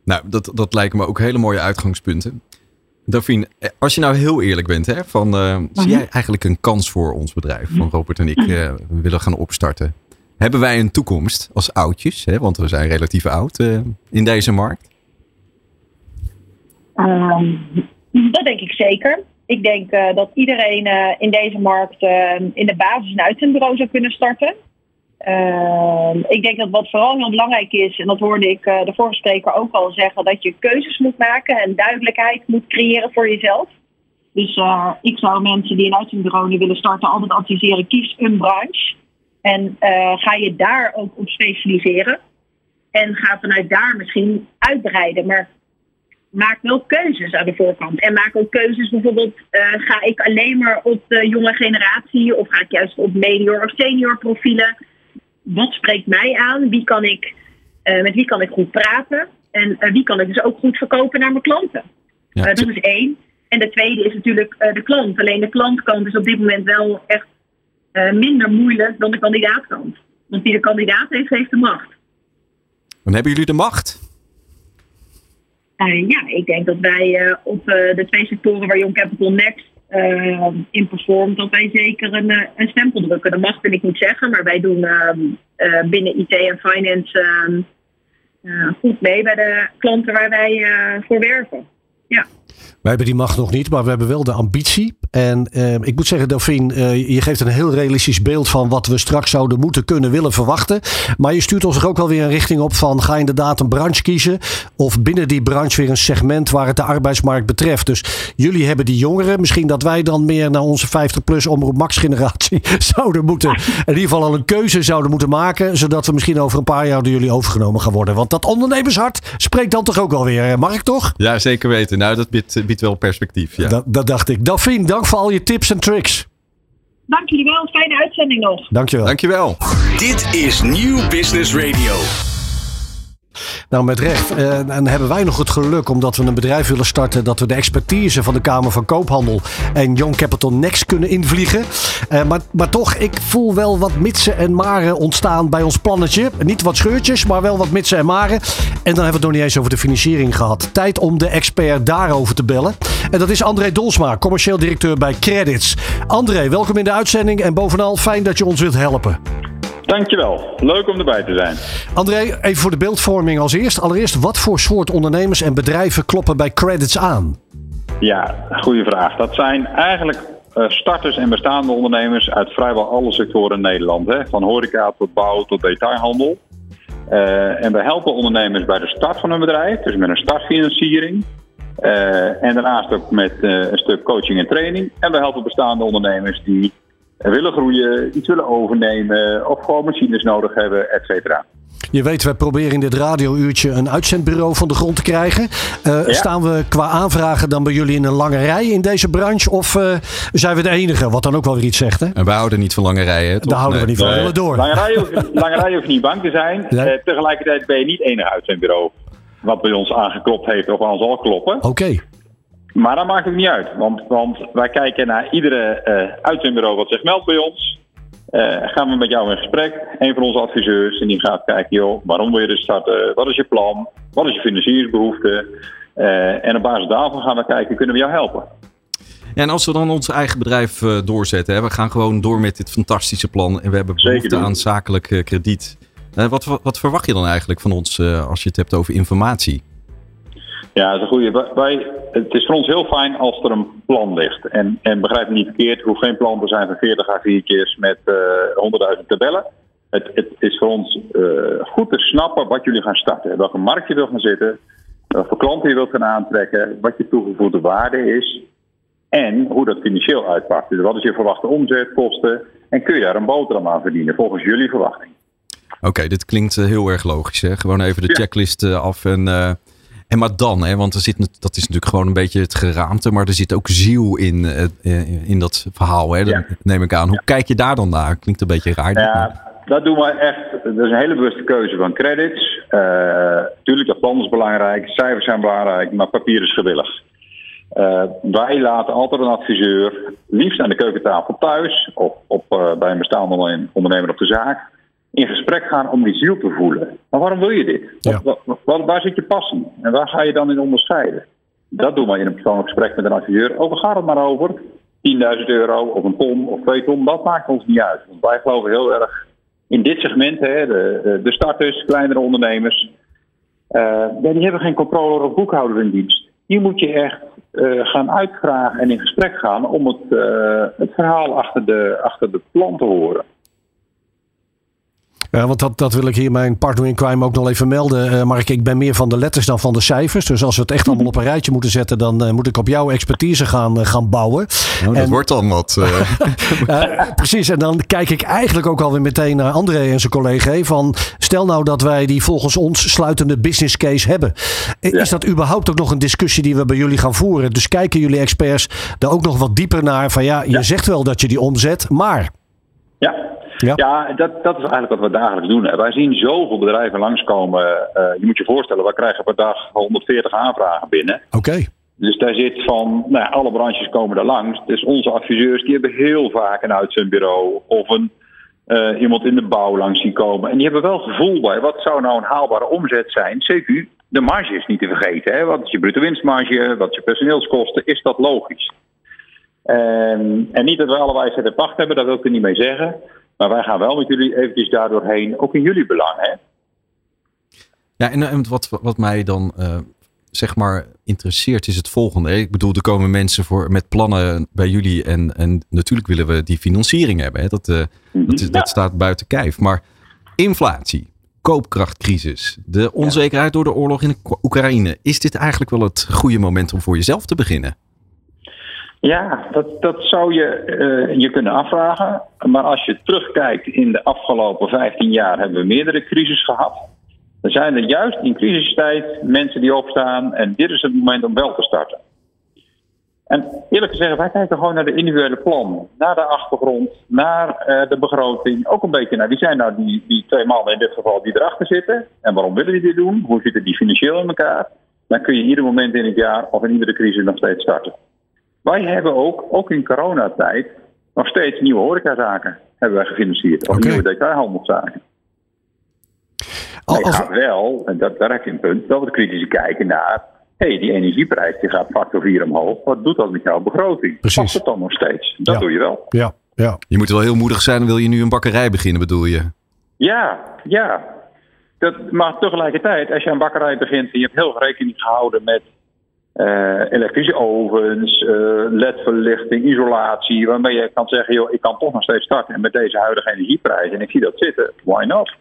Nou, dat, dat lijken me ook hele mooie uitgangspunten. Daphine, als je nou heel eerlijk bent, hè, van, eh, zie jij eigenlijk een kans voor ons bedrijf? Van Robert en ik eh, we willen gaan opstarten. Hebben wij een toekomst als oudjes, hè, want we zijn relatief oud eh, in deze markt? Ehm, dat denk ik zeker. Ik denk eh, dat iedereen eh, in deze markt in de basis een uitzendbureau zou kunnen starten. Ehm, ik denk dat wat vooral heel belangrijk is, en dat hoorde ik de vorige spreker ook al zeggen, dat je keuzes moet maken en duidelijkheid moet creëren voor jezelf. Dus ik zou mensen die een uitzendbureau willen starten altijd adviseren, kies een branche. En eh, ga je daar ook op specialiseren. En ga vanuit daar misschien uitbreiden. Maar maak wel keuzes aan de voorkant. En maak ook keuzes bijvoorbeeld, eh, ga ik alleen maar op de jonge generatie of ga ik juist op medior of senior profielen? Wat spreekt mij aan? Wie kan ik, eh, met wie kan ik goed praten? En wie kan ik dus ook goed verkopen naar mijn klanten? Eh, dat is één. En de tweede is natuurlijk de klant. Alleen de klantkant is op dit moment wel echt eh, minder moeilijk dan de kandidaatkant. Want wie de kandidaat heeft, heeft de macht. Dan hebben jullie de macht. Eh, ja, ik denk dat wij eh, op de twee sectoren waar Young Capital Next in performt, dat wij zeker een, een stempel drukken. Dat mag wil ik niet zeggen, maar wij doen ehm, eh, binnen IT en finance ehm, eh, goed mee bij de klanten waar wij voor werven. Ja. Wij hebben die macht nog niet, maar we hebben wel de ambitie. En eh, ik moet zeggen, Delphine, eh, je geeft een heel realistisch beeld van wat we straks zouden moeten, kunnen, willen verwachten. Maar je stuurt ons er ook wel weer een richting op van ga inderdaad een branche kiezen. Of binnen die branche weer een segment waar het de arbeidsmarkt betreft. Dus jullie hebben die jongeren. Misschien dat wij dan meer naar onze 50-plus omroep max generatie zouden moeten. In ieder geval al een keuze zouden moeten maken. Zodat we misschien over een paar jaar door jullie overgenomen gaan worden. Want dat ondernemershart spreekt dan toch ook wel weer. Mag ik toch? Ja, zeker weten. Nou, dat biedt, biedt wel perspectief. Ja. Dat, dat dacht ik. Delphine, dank voor al je tips en tricks. Dank jullie wel, fijne uitzending nog. Dankjewel. Dankjewel. Dit is Nieuw Business Radio. Nou, met recht. Eh, en hebben wij nog het geluk, omdat we een bedrijf willen starten, dat we de expertise van de Kamer van Koophandel en Young Capital Next kunnen invliegen. Eh, maar, maar toch, ik voel wel wat mitsen en maren ontstaan bij ons plannetje. Niet wat scheurtjes, maar wel wat mitsen en maren. En dan hebben we het nog niet eens over de financiering gehad. Tijd om de expert daarover te bellen. En dat is André Dolsma, commercieel directeur bij Credits. André, welkom in de uitzending en bovenal fijn dat je ons wilt helpen. Dankjewel. Leuk om erbij te zijn. André, even voor de beeldvorming als eerst. Allereerst, wat voor soort ondernemers en bedrijven kloppen bij Credits aan? Ja, goede vraag. Dat zijn eigenlijk eh, starters en bestaande ondernemers uit vrijwel alle sectoren in Nederland. Hè? Van horeca tot bouw tot detailhandel. Eh, en we helpen ondernemers bij de start van een bedrijf, dus met een startfinanciering. Eh, en daarnaast ook met een stuk coaching en training. En we helpen bestaande ondernemers die willen groeien, iets willen overnemen of gewoon machines nodig hebben, et cetera. Je weet, we proberen in dit radiouurtje een uitzendbureau van de grond te krijgen. Eh, Ja. Staan we qua aanvragen dan bij jullie in een lange rij in deze branche? Of eh, zijn we de enige? Wat dan ook wel weer iets zegt, hè? En wij houden niet van lange rijen. toch? Daar houden we Nee. niet van. We willen door. Lange rij hoef, lange rij hoef je niet bang te zijn. Nee. Eh, tegelijkertijd ben je niet enig uitzendbureau wat bij ons aangeklopt heeft of aan zal kloppen. Oké. Maar dat maakt ook niet uit, want, want wij kijken naar iedere eh uitzendbureau wat zich meldt bij ons. Eh, gaan we met jou in gesprek, een van onze adviseurs, en die gaat kijken, joh, waarom wil je dus starten? Wat is je plan? Wat is je financieringsbehoefte? Eh, en op basis daarvan gaan we kijken, kunnen we jou helpen? Ja, en als we dan ons eigen bedrijf doorzetten, hè, we gaan gewoon door met dit fantastische plan en we hebben behoefte aan zakelijk krediet. Wat, wat, wat verwacht je dan eigenlijk van ons als je het hebt over informatie? Ja, dat is een goede. Wij- het is voor ons heel fijn als er een plan ligt. En, en begrijp me niet verkeerd, hoeft geen plan te zijn van 40 A4'tjes met eh 100.000 tabellen. Het, het is voor ons eh, goed te snappen wat jullie gaan starten. Welke markt je wilt gaan zitten, welke klanten je wilt gaan aantrekken, wat je toegevoegde waarde is en hoe dat financieel uitpakt. Dus wat is je verwachte omzet, kosten en kun je daar een boterham aan verdienen volgens jullie verwachting. Oké, dit klinkt eh, heel erg logisch. Hè? Gewoon even de Ja. checklist af en, en maar dan, hè? want er zit, dat is natuurlijk gewoon een beetje het geraamte, maar er zit ook ziel in, eh, eh, in dat verhaal. Hè? Ja. neem ik aan. Hoe kijk je daar dan naar? Klinkt een beetje raar. Ja, dat doen we echt. Dat is een hele bewuste keuze van credits. Eh tuurlijk, dat plan is belangrijk, cijfers zijn belangrijk, maar papier is gewillig. Wij laten altijd een adviseur, liefst aan de keukentafel thuis of op, bij een bestaande onderne- ondernemer op de zaak, in gesprek gaan om die ziel te voelen. Maar waarom wil je dit? Wat, wat- wat- waar zit je passie? En waar ga je dan in onderscheiden? Dat doen we in een persoonlijk gesprek met een adviseur. Over gaat het maar over 10.000 euro of een ton of twee ton. Dat maakt ons niet uit. Want wij geloven heel erg in dit segment, hè, de, de- starters, kleinere ondernemers. eh, die hebben geen controller of boekhouder in dienst. Die moet je echt eh, gaan uitvragen en in gesprek gaan om het, eh, het verhaal achter de, achter de plan te horen. Ja, want dat, dat wil ik hier mijn partner in crime ook nog even melden. Eh, Mark, ik ben meer van de letters dan van de cijfers. Dus als we het echt allemaal op een rijtje moeten zetten, dan eh, moet ik op jouw expertise gaan, eh, gaan bouwen. Oh, dat En- wordt dan wat. eh. Eh, precies, en dan kijk ik eigenlijk ook alweer meteen naar André en zijn collega. hè, Van, stel nou dat wij die volgens ons sluitende business case hebben. Eh, Is dat überhaupt ook nog een discussie die we bij jullie gaan voeren? Dus kijken jullie experts daar ook nog wat dieper naar? Van ja, je zegt wel dat je die omzet, maar... Ja, Ja. ja dat, dat is eigenlijk wat we dagelijks doen. Hè. Wij zien zoveel bedrijven langskomen. eh, je moet je voorstellen, wij krijgen per dag 140 aanvragen binnen. Oké. Dus daar zit van, nou alle branches komen er langs. Dus onze adviseurs die hebben heel vaak een uitzendbureau of een, eh, iemand in de bouw langs zien komen. En die hebben wel gevoel bij wat zou nou een haalbare omzet zijn. CQ, de marge is niet te vergeten. Hè? Wat is je bruto winstmarge, wat is je personeelskosten, is dat logisch? En, en niet dat we alle wijsheid en pacht hebben, dat wil ik er niet mee zeggen. Maar wij gaan wel met jullie eventjes daardoorheen, ook in jullie belang. Hè? Ja, en, en wat, wat mij dan eh, zeg maar interesseert is het volgende. Ik bedoel, er komen mensen voor, met plannen bij jullie en, en natuurlijk willen we die financiering hebben. Hè. Dat, eh, dat, is, dat staat buiten kijf. Maar inflatie, koopkrachtcrisis, de onzekerheid door de oorlog in Oek- Oekraïne. Is dit eigenlijk wel het goede moment om voor jezelf te beginnen? Ja, dat, dat zou je eh, je kunnen afvragen. Maar als je terugkijkt in de afgelopen 15 jaar hebben we meerdere crises gehad. Er zijn er juist in crisistijd mensen die opstaan en dit is het moment om wel te starten. En eerlijk gezegd, wij kijken gewoon naar de individuele plan, naar de achtergrond, naar eh, de begroting. Ook een beetje naar wie zijn nou die, die twee mannen in dit geval die erachter zitten. En waarom willen die dit doen? Hoe zitten die financieel in elkaar? Dan kun je ieder moment in het jaar of in iedere crisis nog steeds starten. Wij hebben ook, ook in coronatijd, nog steeds nieuwe horecazaken hebben wij gefinancierd. Of nieuwe detailhandelszaken. Maar je gaat wel, en dat, daar heb je een punt, wel wat kritische kijken naar... hé, hey, die energieprijs die gaat factor 4 omhoog. Wat doet dat met jouw begroting? Precies. Past het dan nog steeds? Dat doe je wel. Ja, ja. Je moet wel heel moedig zijn, wil je nu een bakkerij beginnen, bedoel je? Ja, ja. Dat, maar tegelijkertijd, als je een bakkerij begint en je hebt heel veel rekening gehouden met eh, elektrische ovens, eh, ledverlichting, isolatie. Waarmee je kan zeggen, joh, ik kan toch nog steeds starten. En met deze huidige energieprijzen, en ik zie dat zitten, why not?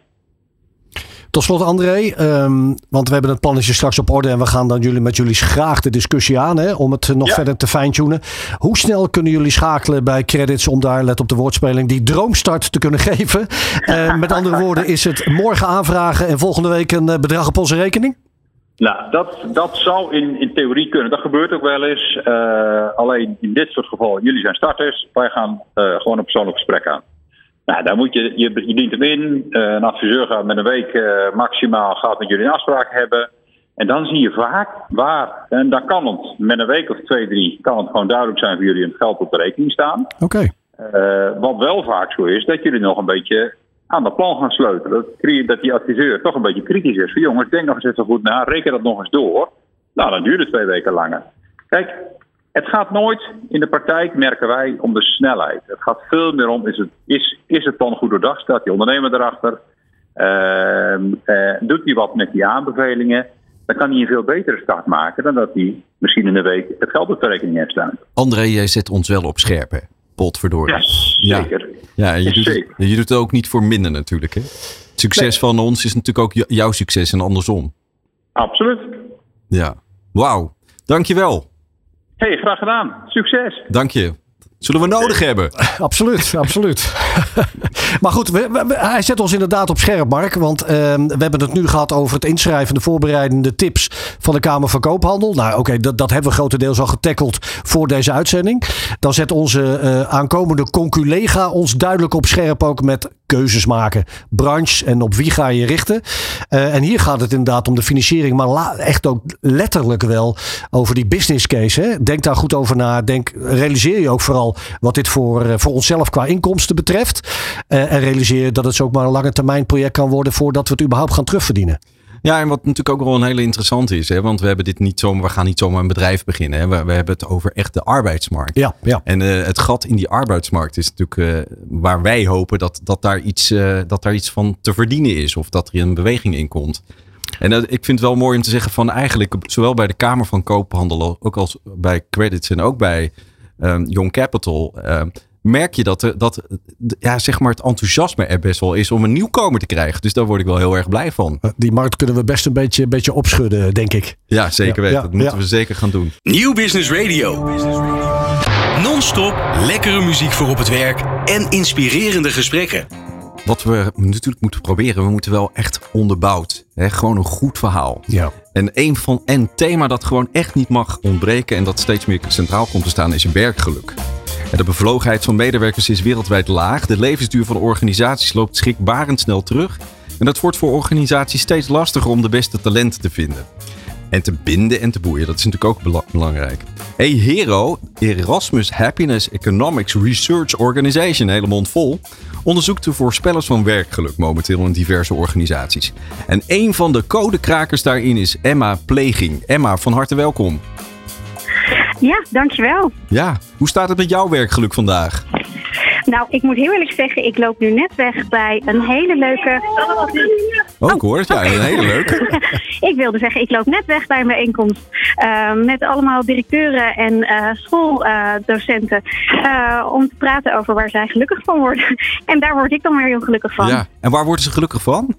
Tot slot, André, ehm, want we hebben het plannetje straks op orde en we gaan dan jullie met jullie graag de discussie aan hè, om het nog Ja. verder te fine-tunen. Hoe snel kunnen jullie schakelen bij credits om daar, let op de woordspeling, die droomstart te kunnen geven? Eh, met andere woorden, is het morgen aanvragen en volgende week een eh, bedrag op onze rekening? Nou, dat, dat zou in, in theorie kunnen. Dat gebeurt ook wel eens. Eh, alleen in dit soort gevallen, jullie zijn starters. Wij gaan eh, gewoon een persoonlijk gesprek aan. Nou, daar moet je, je, je dient hem in. Eh, een adviseur gaat met een week maximaal gaat met jullie een afspraak hebben. En dan zie je vaak waar, en dan kan het met een week of twee, drie, kan het gewoon duidelijk zijn voor jullie en het geld op de rekening staan. Oké. Wat wel vaak zo is, dat jullie nog een beetje aan dat plan gaan sleutelen. Dat, die adviseur toch een beetje kritisch is. Van jongens, denk nog eens even goed na, reken dat nog eens door. Nou, dan duurt het twee weken langer. Kijk, het gaat nooit in de praktijk, merken wij, om de snelheid. Het gaat veel meer om, is het, is, is het plan goed doordacht? Staat die ondernemer erachter? Eh, doet hij wat met die aanbevelingen? Dan kan hij een veel betere start maken dan dat hij misschien in een week het geld op de rekening heeft staan. André, jij zet ons wel op scherp, hè? Potverdorie. Ja, zeker. Ja, en je, doet zeker. je doet het ook niet voor minder natuurlijk, hè? Het succes van ons is natuurlijk ook jouw succes en andersom. Absoluut. Ja. Wauw. Dankjewel. hey, graag gedaan. Succes. Dank je. Zullen we nodig hebben? Absoluut, absoluut. maar goed, we- we- we- hij zet ons inderdaad op scherp, Mark. Want ehm, we hebben het nu gehad over het inschrijven, de voorbereidende tips van de Kamer van Koophandel. Nou, oké, dat, dat hebben we grotendeels al getackeld voor deze uitzending. Dan zet onze eh, aankomende conculega ons duidelijk op scherp ook met keuzes maken. Branche en op wie ga je richten. Eh, en hier gaat het inderdaad om de financiering, maar echt ook letterlijk wel over die business case. Hè? Denk daar goed over na. Denk, realiseer je ook vooral wat dit voor, eh, voor onszelf qua inkomsten betreft. Eh, en realiseer je dat het zo ook maar een lange termijn project kan worden voordat we het überhaupt gaan terugverdienen. Ja, en wat natuurlijk ook wel een hele interessante is, hè? want we hebben dit niet zomaar, we gaan niet zomaar een bedrijf beginnen. Hè? We, we hebben het over echt de arbeidsmarkt. Ja, ja. En eh, het gat in die arbeidsmarkt is natuurlijk waar wij hopen dat, dat, daar iets, dat daar iets van te verdienen is of dat er een beweging in komt. En ik vind het wel mooi om te zeggen van eigenlijk zowel bij de Kamer van Koophandel ook als bij Credits en ook bij ehm, Young Capital eh, merk je dat, er- dat ja, zeg maar het enthousiasme er best wel is om een nieuwkomer te krijgen. Dus daar word ik wel heel erg blij van. Eh, Die markt kunnen we best een beetje, een beetje opschudden, denk ik. Ja, zeker Ja, weten. ja, dat moeten ja. we zeker gaan doen. Nieuw Business Radio. Non-stop lekkere muziek voor op het werk en inspirerende gesprekken. Wat we natuurlijk moeten proberen, we moeten wel echt onderbouwd. Hè? Gewoon een goed verhaal. Ja. En een van een thema dat gewoon echt niet mag ontbreken en dat steeds meer centraal komt te staan, is werkgeluk. En de bevlogenheid van medewerkers is wereldwijd laag. De levensduur van organisaties loopt schrikbarend snel terug. En dat wordt voor organisaties steeds lastiger om de beste talenten te vinden. En te binden en te boeien, dat is natuurlijk ook bela- belangrijk. Hey Hero, Erasmus Happiness Economics Research Organization, hele mond vol, onderzoekt de voorspellers van werkgeluk momenteel in diverse organisaties. En een van de codekrakers daarin is Emma Pleging. Emma, van harte welkom. Ja, dankjewel. Ja, hoe staat het met jouw werkgeluk vandaag? Nou, ik moet heel eerlijk zeggen, ik loop nu net weg bij een hele leuke... Oh, ik hoor het. Ja, een hele leuke. ik wilde zeggen, ik loop net weg bij een bijeenkomst eh, met allemaal directeuren en eh, schooldocenten eh, om te praten over waar zij gelukkig van worden. en daar word ik dan weer heel gelukkig van. Ja, en waar worden ze gelukkig van?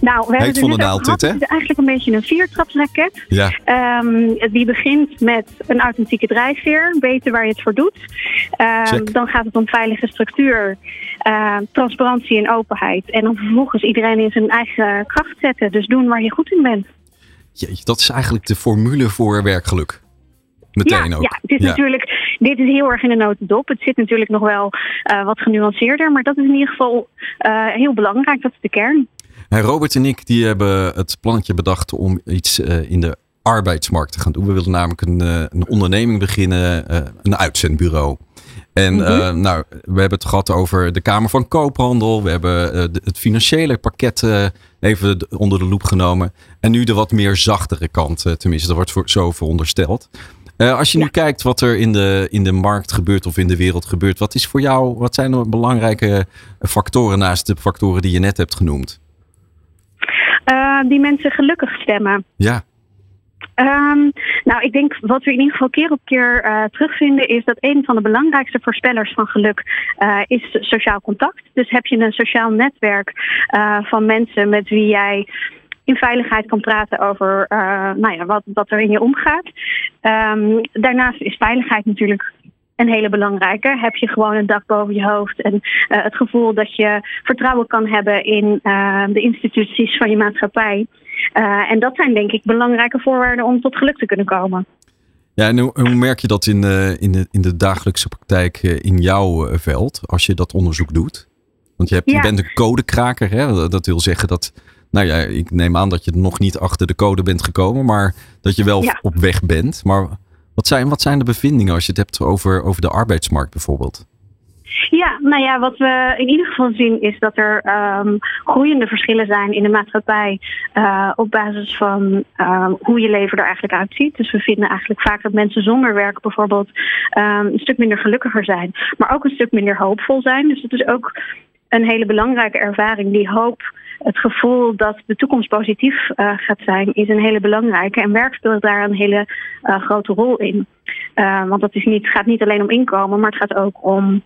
Nou, we hebben het dit, hè? Het is eigenlijk een beetje een viertrapsraket. Ja. Ehm, die begint met een authentieke drijfveer, weten waar je het voor doet. Ehm, Check. dan gaat het om veilige structuur, eh, transparantie en openheid. En dan vervolgens iedereen in zijn eigen kracht zetten. Dus doen waar je goed in bent. Jeetje, dat is eigenlijk de formule voor werkgeluk. Meteen ja, ook. ja, het is Ja. natuurlijk, dit is heel erg in de notendop. Het zit natuurlijk nog wel eh, wat genuanceerder. Maar dat is in ieder geval eh, heel belangrijk. Dat is de kern. Hey, Robert en ik die hebben het plannetje bedacht om iets eh, in de arbeidsmarkt te gaan doen. We willen namelijk een, eh, een onderneming beginnen, eh, een uitzendbureau. En Mhm. nou, we hebben het gehad over de Kamer van Koophandel. We hebben de- het financiële pakket even onder de loep genomen. En nu de wat meer zachtere kant, tenminste, dat wordt voor, zo verondersteld. Als je nu kijkt wat er in de, in de markt gebeurt of in de wereld gebeurt, wat is voor jou, wat zijn de belangrijke factoren naast de factoren die je net hebt genoemd? Eh, die mensen gelukkig stemmen. Ja, Ehm, nou, ik denk wat we in ieder geval keer op keer eh, terugvinden is dat een van de belangrijkste voorspellers van geluk uh, is sociaal contact. Dus heb je een sociaal netwerk van mensen met wie jij in veiligheid kan praten over nou ja, wat, wat er in je omgaat. Um, daarnaast is veiligheid natuurlijk een hele belangrijke. Heb je gewoon een dak boven je hoofd en uh, het gevoel dat je vertrouwen kan hebben in uh, de instituties van je maatschappij. Uh, en dat zijn denk ik belangrijke voorwaarden om tot geluk te kunnen komen. Ja, en hoe, merk je dat in de, in de, in de dagelijkse praktijk in jouw veld, als je dat onderzoek doet? Want je, hebt, ja. je bent een codekraker, hè? dat wil zeggen dat, nou ja, ik neem aan dat je nog niet achter de code bent gekomen, maar dat je wel ja. op weg bent. Maar wat zijn, wat zijn de bevindingen als je het hebt over, over de arbeidsmarkt bijvoorbeeld? Ja, nou ja, wat we in ieder geval zien is dat er um, groeiende verschillen zijn in de maatschappij uh, op basis van um, hoe je leven er eigenlijk uitziet. Dus we vinden eigenlijk vaak dat mensen zonder werk bijvoorbeeld um, een stuk minder gelukkiger zijn, maar ook een stuk minder hoopvol zijn. Dus het is ook een hele belangrijke ervaring, die hoop het gevoel dat de toekomst positief uh, gaat zijn, is een hele belangrijke. En werk speelt daar een hele uh, grote rol in. Uh, want het is niet, gaat niet alleen om inkomen, maar het gaat ook om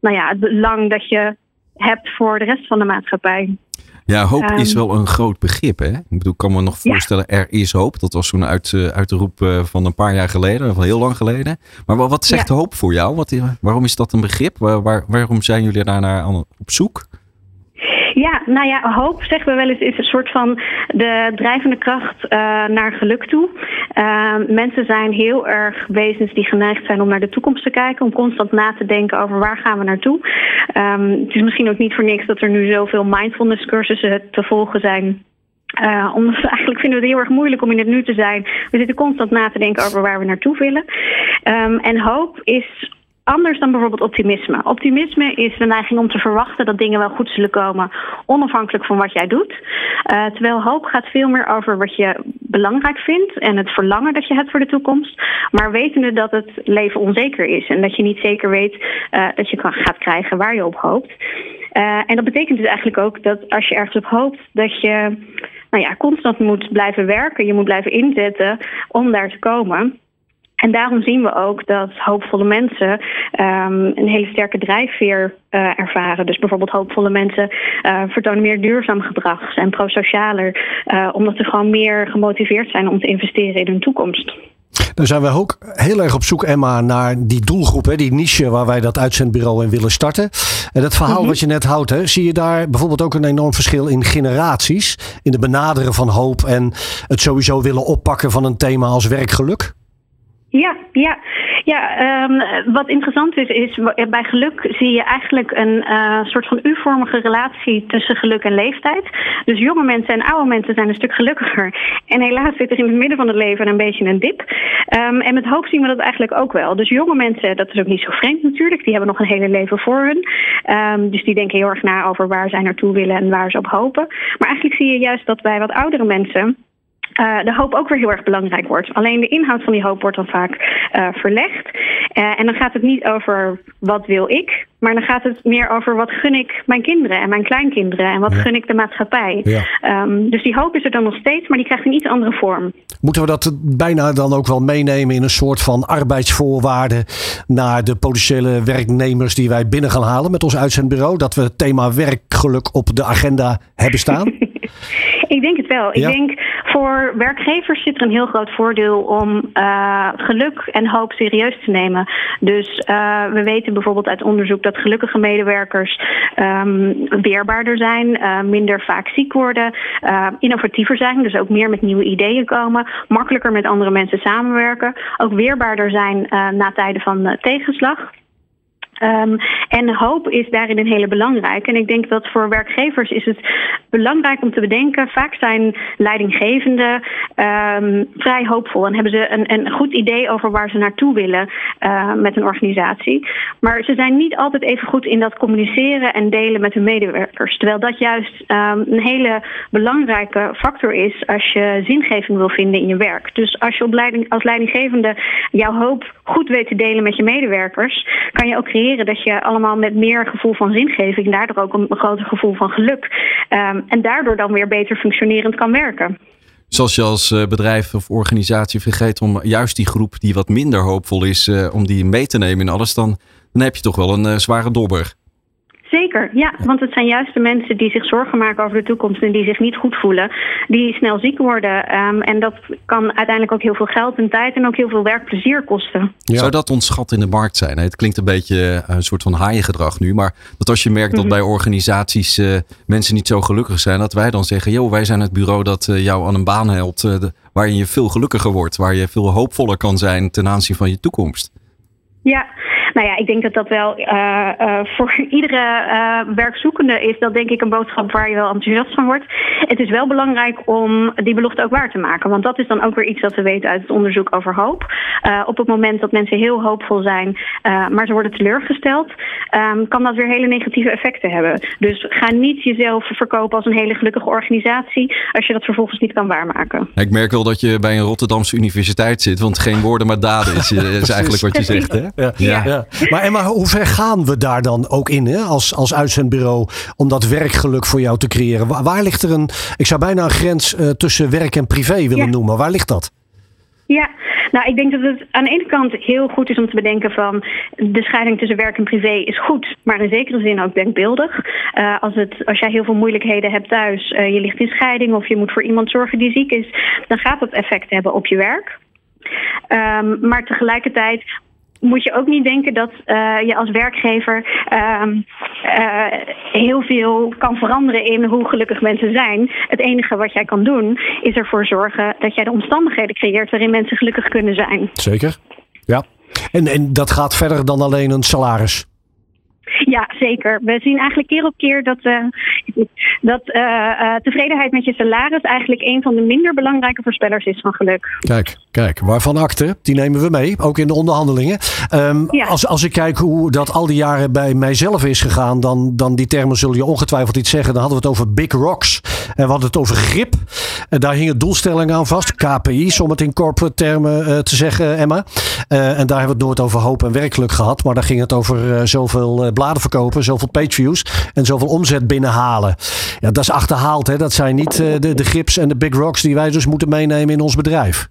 nou ja, het belang dat je hebt voor de rest van de maatschappij. Ja, hoop um, is wel een groot begrip. Hè? Ik bedoel, ik kan me nog voorstellen, ja. er is hoop. Dat was zo'n uit, uit de roep van een paar jaar geleden, van heel lang geleden. Maar wat zegt ja. hoop voor jou? Wat, waarom is dat een begrip? Waar, waar, waarom zijn jullie daar naar op zoek? Ja, nou ja, hoop zeggen we wel eens is een soort van de drijvende kracht uh, naar geluk toe. Uh, mensen zijn heel erg wezens die geneigd zijn om naar de toekomst te kijken, om constant na te denken over waar gaan we naartoe. Um, het is misschien ook niet voor niks dat er nu zoveel mindfulness cursussen te volgen zijn. Uh, omdat we eigenlijk vinden we het heel erg moeilijk om in het nu te zijn. We zitten constant na te denken over waar we naartoe willen. Um, en hoop is anders dan bijvoorbeeld optimisme. Optimisme is de neiging om te verwachten dat dingen wel goed zullen komen, onafhankelijk van wat jij doet. Uh, terwijl hoop gaat veel meer over wat je belangrijk vindt en het verlangen dat je hebt voor de toekomst. Maar wetende dat het leven onzeker is en dat je niet zeker weet uh, dat je kan, gaat krijgen waar je op hoopt. Uh, en dat betekent dus eigenlijk ook dat als je ergens op hoopt, dat je nou ja, constant moet blijven werken, je moet blijven inzetten om daar te komen. En daarom zien we ook dat hoopvolle mensen um, een hele sterke drijfveer uh, ervaren. Dus bijvoorbeeld hoopvolle mensen uh, vertonen meer duurzaam gedrag, zijn prosocialer, uh, omdat ze gewoon meer gemotiveerd zijn om te investeren in hun toekomst. Dan zijn we ook heel erg op zoek, Emma, naar die doelgroep, hè, die niche waar wij dat uitzendbureau in willen starten. En dat verhaal mm-hmm. wat je net houdt, hè, zie je daar bijvoorbeeld ook een enorm verschil in generaties? In de benaderen van hoop en het sowieso willen oppakken van een thema als werkgeluk? Ja, ja. ja um, wat interessant is, is bij geluk zie je eigenlijk een uh, soort van U-vormige relatie tussen geluk en leeftijd. Dus jonge mensen en oude mensen zijn een stuk gelukkiger. En helaas zit er in het midden van het leven een beetje een dip. Um, en met hoop zien we dat eigenlijk ook wel. Dus jonge mensen, dat is ook niet zo vreemd natuurlijk, die hebben nog een hele leven voor hun. Um, dus die denken heel erg na over waar zij naartoe willen en waar ze op hopen. Maar eigenlijk zie je juist dat bij wat oudere mensen uh, de hoop ook weer heel erg belangrijk wordt. Alleen de inhoud van die hoop wordt dan vaak uh, verlegd. Uh, en dan gaat het niet over wat wil ik, maar dan gaat het meer over wat gun ik mijn kinderen en mijn kleinkinderen en wat ja. gun ik de maatschappij. Ja. Um, dus die hoop is er dan nog steeds, maar die krijgt een iets andere vorm. Moeten we dat bijna dan ook wel meenemen in een soort van arbeidsvoorwaarden naar de potentiële werknemers die wij binnen gaan halen met ons uitzendbureau? Dat we het thema werkgeluk op de agenda hebben staan? Ik denk het wel. Ja. Ik denk voor werkgevers zit er een heel groot voordeel om uh, geluk en hoop serieus te nemen. Dus uh, we weten bijvoorbeeld uit onderzoek dat gelukkige medewerkers um, weerbaarder zijn, uh, minder vaak ziek worden, innovatiever zijn, dus ook meer met nieuwe ideeën komen, makkelijker met andere mensen samenwerken, ook weerbaarder zijn na tijden van tegenslag. Um, en hoop is daarin een hele belangrijke. En ik denk dat voor werkgevers is het belangrijk om te bedenken. Vaak zijn leidinggevenden um, vrij hoopvol en hebben ze een, goed idee over waar ze naartoe willen uh, met een organisatie. Maar ze zijn niet altijd even goed in dat communiceren en delen met hun medewerkers. Terwijl dat juist um, een hele belangrijke factor is als je zingeving wil vinden in je werk. Dus als je als leidinggevende jouw hoop goed weet te delen met je medewerkers, kan je ook creëren dat je allemaal met meer gevoel van zingeving, daardoor ook een, groter gevoel van geluk. Um, en daardoor dan weer beter functionerend kan werken. Zoals je als eh, bedrijf of organisatie vergeet om juist die groep die wat minder hoopvol is, eh, om die mee te nemen in alles, dan, dan heb je toch wel een eh, zware dobber. Zeker, ja. Want het zijn juist de mensen die zich zorgen maken over de toekomst en die zich niet goed voelen, die snel ziek worden. Ehm, en dat kan uiteindelijk ook heel veel geld en tijd en ook heel veel werkplezier kosten. Zou dat ons gat in de markt zijn? Het klinkt een beetje eh, een soort van haaiengedrag nu. Maar dat als je merkt dat Mhm. bij organisaties eh, mensen niet zo gelukkig zijn, dat wij dan zeggen: joh, wij zijn het bureau dat eh, jou aan een baan helpt. eh, de- waarin je veel gelukkiger wordt. Waar je veel hoopvoller kan zijn ten aanzien van je toekomst. Ja, nou ja, ik denk dat dat wel eh, eh, voor iedere eh, werkzoekende is dat denk ik een boodschap waar je wel enthousiast van wordt. Het is wel belangrijk om die belofte ook waar te maken, want dat is dan ook weer iets dat we weten uit het onderzoek over hoop. Eh, op het moment dat mensen heel hoopvol zijn, eh, maar ze worden teleurgesteld, ehm, kan dat weer hele negatieve effecten hebben. Dus ga niet jezelf verkopen als een hele gelukkige organisatie als je dat vervolgens niet kan waarmaken. Ik merk wel dat je bij een Rotterdamse universiteit zit, want geen woorden maar daden is, is eigenlijk wat je zegt. Hè? Ja. Ja. Maar Emma, hoe ver gaan we daar dan ook in hè? Als, als uitzendbureau om dat werkgeluk voor jou te creëren? Waar, waar ligt er een, ik zou bijna een grens eh, tussen werk en privé willen noemen. Waar ligt dat? Ja, nou ik denk dat het aan de ene kant heel goed is om te bedenken van de scheiding tussen werk en privé is goed, maar in zekere zin ook denkbeeldig. Eh, als, het, als jij heel veel moeilijkheden hebt thuis, eh, je ligt in scheiding of je moet voor iemand zorgen die ziek is, dan gaat dat effect hebben op je werk. Ehm, maar tegelijkertijd moet je ook niet denken dat eh, je als werkgever ehm, eh, heel veel kan veranderen in hoe gelukkig mensen zijn. Het enige wat jij kan doen is ervoor zorgen dat jij de omstandigheden creëert waarin mensen gelukkig kunnen zijn. Zeker. Ja. En, en dat gaat verder dan alleen een salaris. Ja, zeker. We zien eigenlijk keer op keer dat, eh, dat eh, eh, tevredenheid met je salaris eigenlijk een van de minder belangrijke voorspellers is van geluk. Kijk, kijk, waarvan akte, die nemen we mee, ook in de onderhandelingen. Ehm, Ja. als, als ik kijk hoe dat al die jaren bij mijzelf is gegaan, dan, dan die termen zul je ongetwijfeld iets zeggen. Dan hadden we het over big rocks en we hadden het over grip. En daar hingen doelstellingen aan vast, KPI's om het in corporate termen te zeggen, Emma. En daar hebben we het nooit over hoop en werkelijk gehad, maar daar ging het over zoveel eh, bladen verkopen, zoveel pageviews en zoveel omzet binnenhalen. Ja, dat is achterhaald, hè? dat zijn niet eh, de, de grips en de big rocks die wij dus moeten meenemen in ons bedrijf.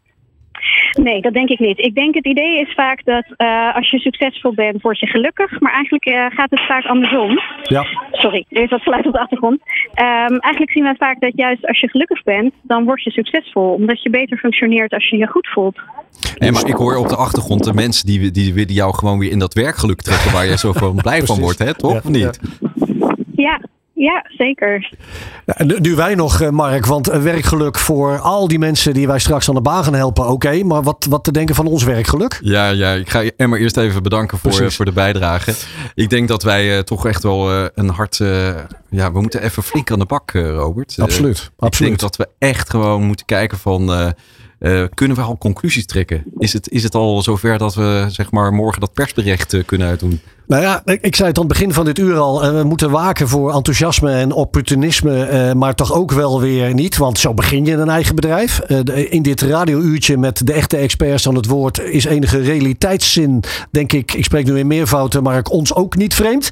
Nee, dat denk ik niet. Ik denk het idee is vaak dat eh, als je succesvol bent, word je gelukkig. Maar eigenlijk eh, gaat het vaak andersom. Ja. Sorry, er is wat geluid op de achtergrond. Ehm, eigenlijk zien we vaak dat juist als je gelukkig bent, dan word je succesvol. Omdat je beter functioneert als je je goed voelt. En maar ik hoor op de achtergrond de mensen die, die willen jou gewoon weer in dat werkgeluk trekken waar je zo van blij van wordt, hè? toch? Of niet? Ja, ja zeker. Nu- nu wij nog, eh, Mark, want eh, werkgeluk voor al die mensen die wij straks aan de baan gaan helpen, oké. maar wat, wat te denken van ons werkgeluk? Ja, ja, ik ga Emma eerst even bedanken voor, Precies. voor de bijdrage. Ik denk dat wij eh, toch echt wel eh, een hart... eh, ja, we moeten even flink aan de bak, eh, Robert. Eh, Absoluut, Ik absoluut. denk dat we echt gewoon moeten kijken van... eh, eh, kunnen we al conclusies trekken? Is het, is het al zover dat we zeg maar, morgen dat persbericht eh, kunnen uitdoen? Nou ja, ik, zei het aan het begin van dit uur al. eh, we moeten waken voor enthousiasme en opportunisme. eh, maar toch ook wel weer niet. Want zo begin je een eigen bedrijf. Eh, in dit radiouurtje met de echte experts aan het woord. is enige realiteitszin, denk ik. Ik spreek nu in meervouten, maar ik ons ook niet vreemd.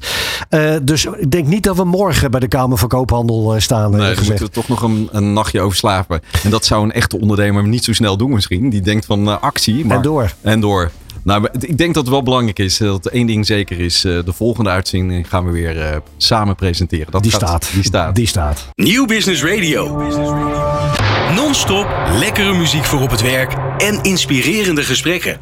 Dus ik denk niet dat we morgen bij de Kamer van Koophandel staan. Nee, gezegd. moeten we toch nog een, een nachtje over slapen. En dat zou een echte ondernemer niet zo snel doen misschien. Die denkt van actie. Maar, En door. En door. Nou, ik denk dat het wel belangrijk is dat één ding zeker is. eh, de volgende uitzending gaan we weer eh, samen presenteren. Dat Die gaat- staat. Die staat. Die staat. Nieuw Business Radio. Non-stop lekkere muziek voor op het werk en inspirerende gesprekken.